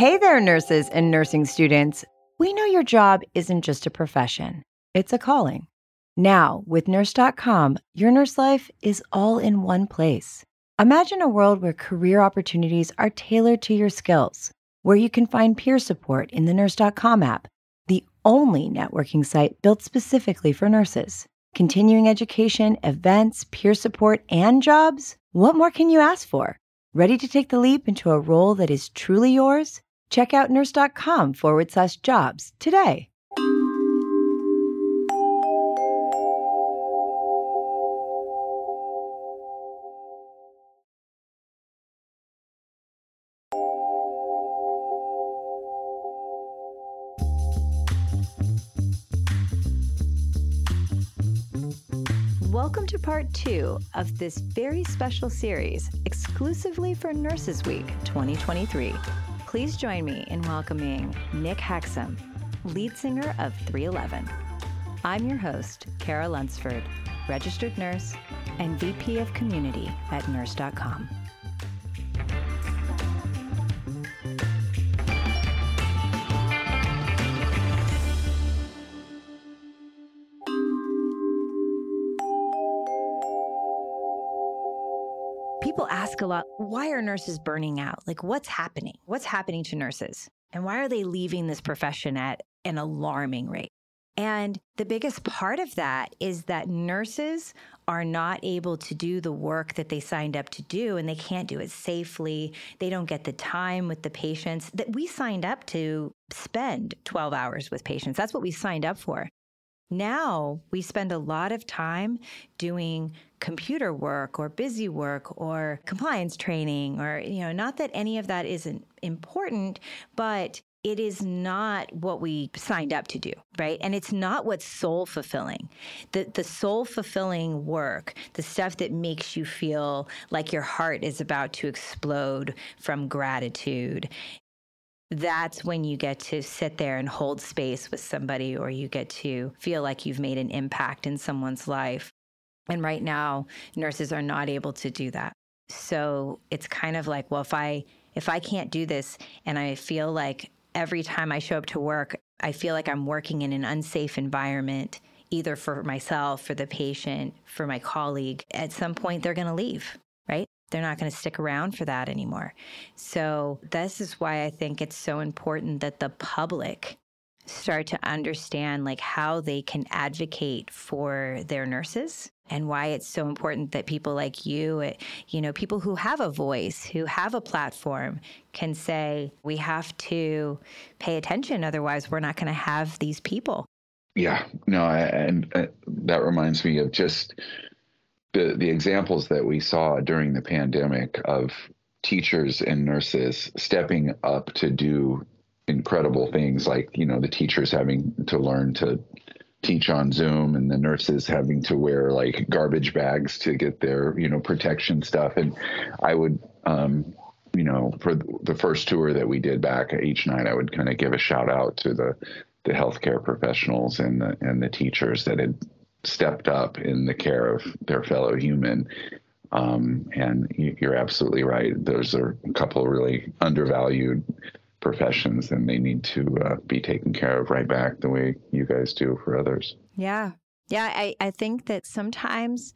Hey there, nurses and nursing students. We know your job isn't just a profession, it's a calling. Now, with Nurse.com, your nurse life is all in one place. Imagine a world where career opportunities are tailored to your skills, where you can find peer support in the Nurse.com app, the only networking site built specifically for nurses. Continuing education, events, peer support, and jobs? What more can you ask for? Ready to take the leap into a role that is truly yours? Check out nurse.com forward slash jobs today. Welcome to part two of this very special series exclusively for Nurses Week 2023. Please join me in welcoming Nick Hexum, lead singer of 311. I'm your host, Cara Lunsford, registered nurse and VP of Community at nurse.com. People ask a lot why are nurses burning out? Like, what's happening? What's happening to nurses? And why are they leaving this profession at an alarming rate? And the biggest part of that is that nurses are not able to do the work that they signed up to do and they can't do it safely. They don't get the time with the patients that we signed up to spend 12 hours with patients. That's what we signed up for. Now we spend a lot of time doing computer work or busy work or compliance training or, you know, not that any of that isn't important, but it is not what we signed up to do, right? And it's not what's soul fulfilling. The the soul fulfilling work, the stuff that makes you feel like your heart is about to explode from gratitude that's when you get to sit there and hold space with somebody or you get to feel like you've made an impact in someone's life. And right now, nurses are not able to do that. So it's kind of like, well, if I if I can't do this and I feel like every time I show up to work, I feel like I'm working in an unsafe environment, either for myself, for the patient, for my colleague, at some point they're going to leave? They're not going to stick around for that anymore. So, this is why I think it's so important that the public start to understand like how they can advocate for their nurses and why it's so important that people like you you know people who have a voice who have a platform can say we have to pay attention otherwise we're not going to have these people yeah no and uh, that reminds me of just the the examples that we saw during the pandemic of teachers and nurses stepping up to do incredible things like you know the teachers having to learn to teach on zoom and the nurses having to wear like garbage bags to get their you know protection stuff. And i would um you know for the first tour that we did back each night i would kind of give a shout out to the the healthcare professionals and the and the teachers that had stepped up in the care of their fellow human. Um, and you're absolutely right. Those are a couple of really undervalued professions, and they need to uh, be taken care of right back the way you guys do for others. Yeah. Yeah. I, I think that sometimes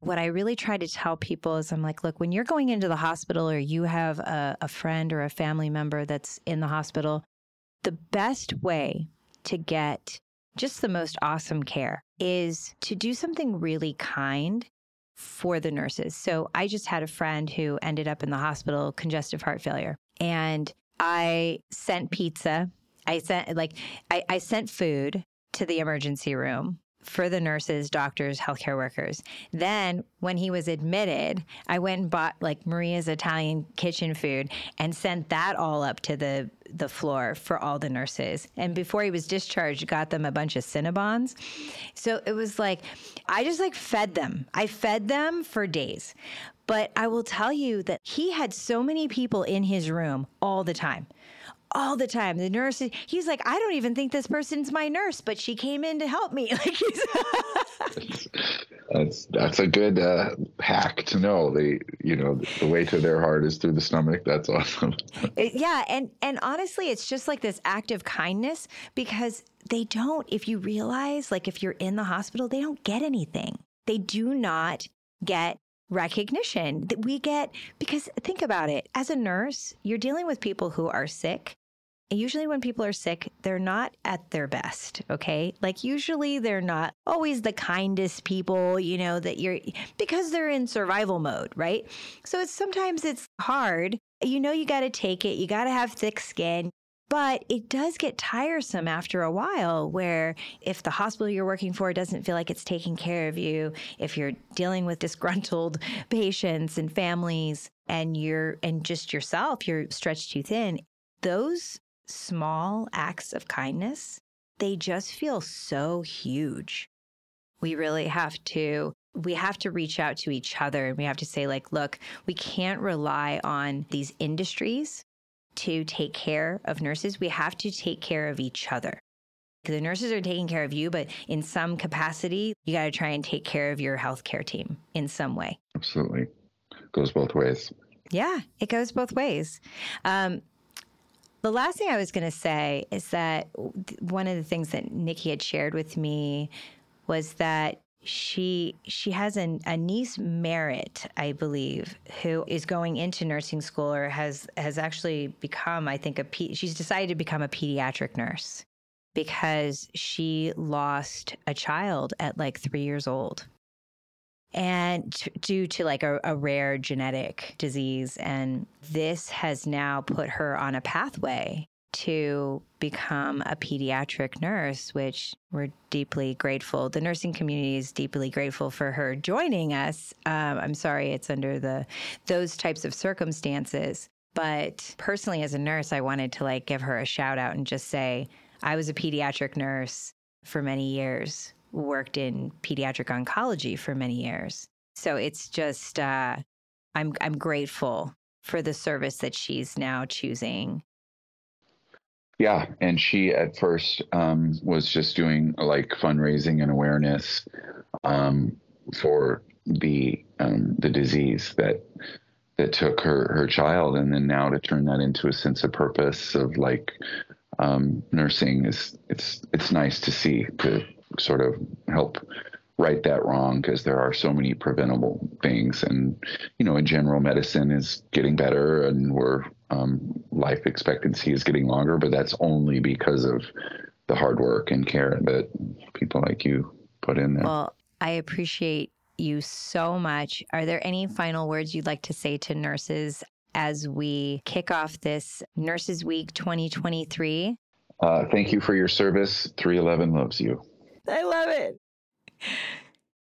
what I really try to tell people is I'm like, look, when you're going into the hospital or you have a, a friend or a family member that's in the hospital, the best way to get just the most awesome care is to do something really kind for the nurses. So I just had a friend who ended up in the hospital, congestive heart failure, and I sent pizza. I sent like I, I sent food to the emergency room for the nurses, doctors, healthcare workers. Then, when he was admitted, I went and bought like Maria's Italian kitchen food and sent that all up to the the floor for all the nurses. And before he was discharged, got them a bunch of Cinnabons. So it was like I just like fed them. I fed them for days. But I will tell you that he had so many people in his room all the time all the time. The nurse, he's like, I don't even think this person's my nurse, but she came in to help me. Like he's that's that's a good uh, hack to know. They, you know, the way to their heart is through the stomach. That's awesome. yeah, and and honestly, it's just like this act of kindness because they don't. If you realize, like, if you're in the hospital, they don't get anything. They do not get recognition that we get because think about it as a nurse you're dealing with people who are sick usually when people are sick, they're not at their best, okay? Like usually they're not always the kindest people, you know, that you're because they're in survival mode, right? So it's sometimes it's hard. You know you got to take it. You got to have thick skin. But it does get tiresome after a while where if the hospital you're working for doesn't feel like it's taking care of you, if you're dealing with disgruntled patients and families and you're and just yourself, you're stretched too thin, those small acts of kindness, they just feel so huge. We really have to we have to reach out to each other and we have to say like look, we can't rely on these industries to take care of nurses. We have to take care of each other. The nurses are taking care of you, but in some capacity, you got to try and take care of your healthcare team in some way. Absolutely. Goes both ways. Yeah, it goes both ways. Um, the last thing I was going to say is that one of the things that Nikki had shared with me was that she she has an, a niece Merritt, I believe, who is going into nursing school or has has actually become, I think, a she's decided to become a pediatric nurse because she lost a child at like three years old and t- due to like a, a, rare genetic disease. And this has now put her on a pathway to become a pediatric nurse, which we're deeply grateful. The nursing community is deeply grateful for her joining us. Um, I'm sorry it's under the those types of circumstances, but personally, as a nurse, I wanted to like give her a shout out and just say I was a pediatric nurse for many years worked in pediatric oncology for many years. So it's just uh, I'm I'm grateful for the service that she's now choosing. Yeah, and she at first um, was just doing like fundraising and awareness um, for the um, the disease that that took her her child, and then now to turn that into a sense of purpose of like um, nursing is it's it's nice to see to sort of help right that wrong because there are so many preventable things. And you know in general medicine is getting better and we're um, life expectancy is getting longer but that's only because of the hard work and care that people like you put in there. Well i appreciate you so much. Are there any final words you'd like to say to nurses as we kick off this nurses week 2023 uh, thank you for your service. 311 loves you I love it.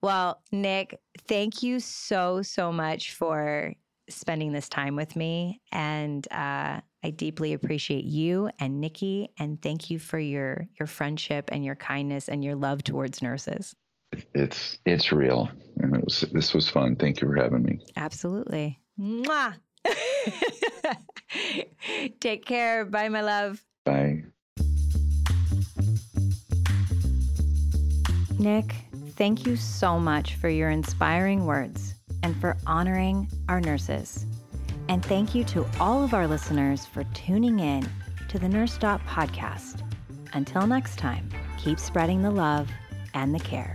Well, Nick, thank you so, so much for spending this time with me. And uh, I deeply appreciate you and Nikki. And thank you for your your friendship and your kindness and your love towards nurses. It's it's real. And it was this was fun. Thank you for having me. Absolutely. Mwah. Take care. Bye, my love. Bye. Nick, thank you so much for your inspiring words and for honoring our nurses. And thank you to all of our listeners for tuning in to the NurseDot podcast. Until next time, keep spreading the love and the care.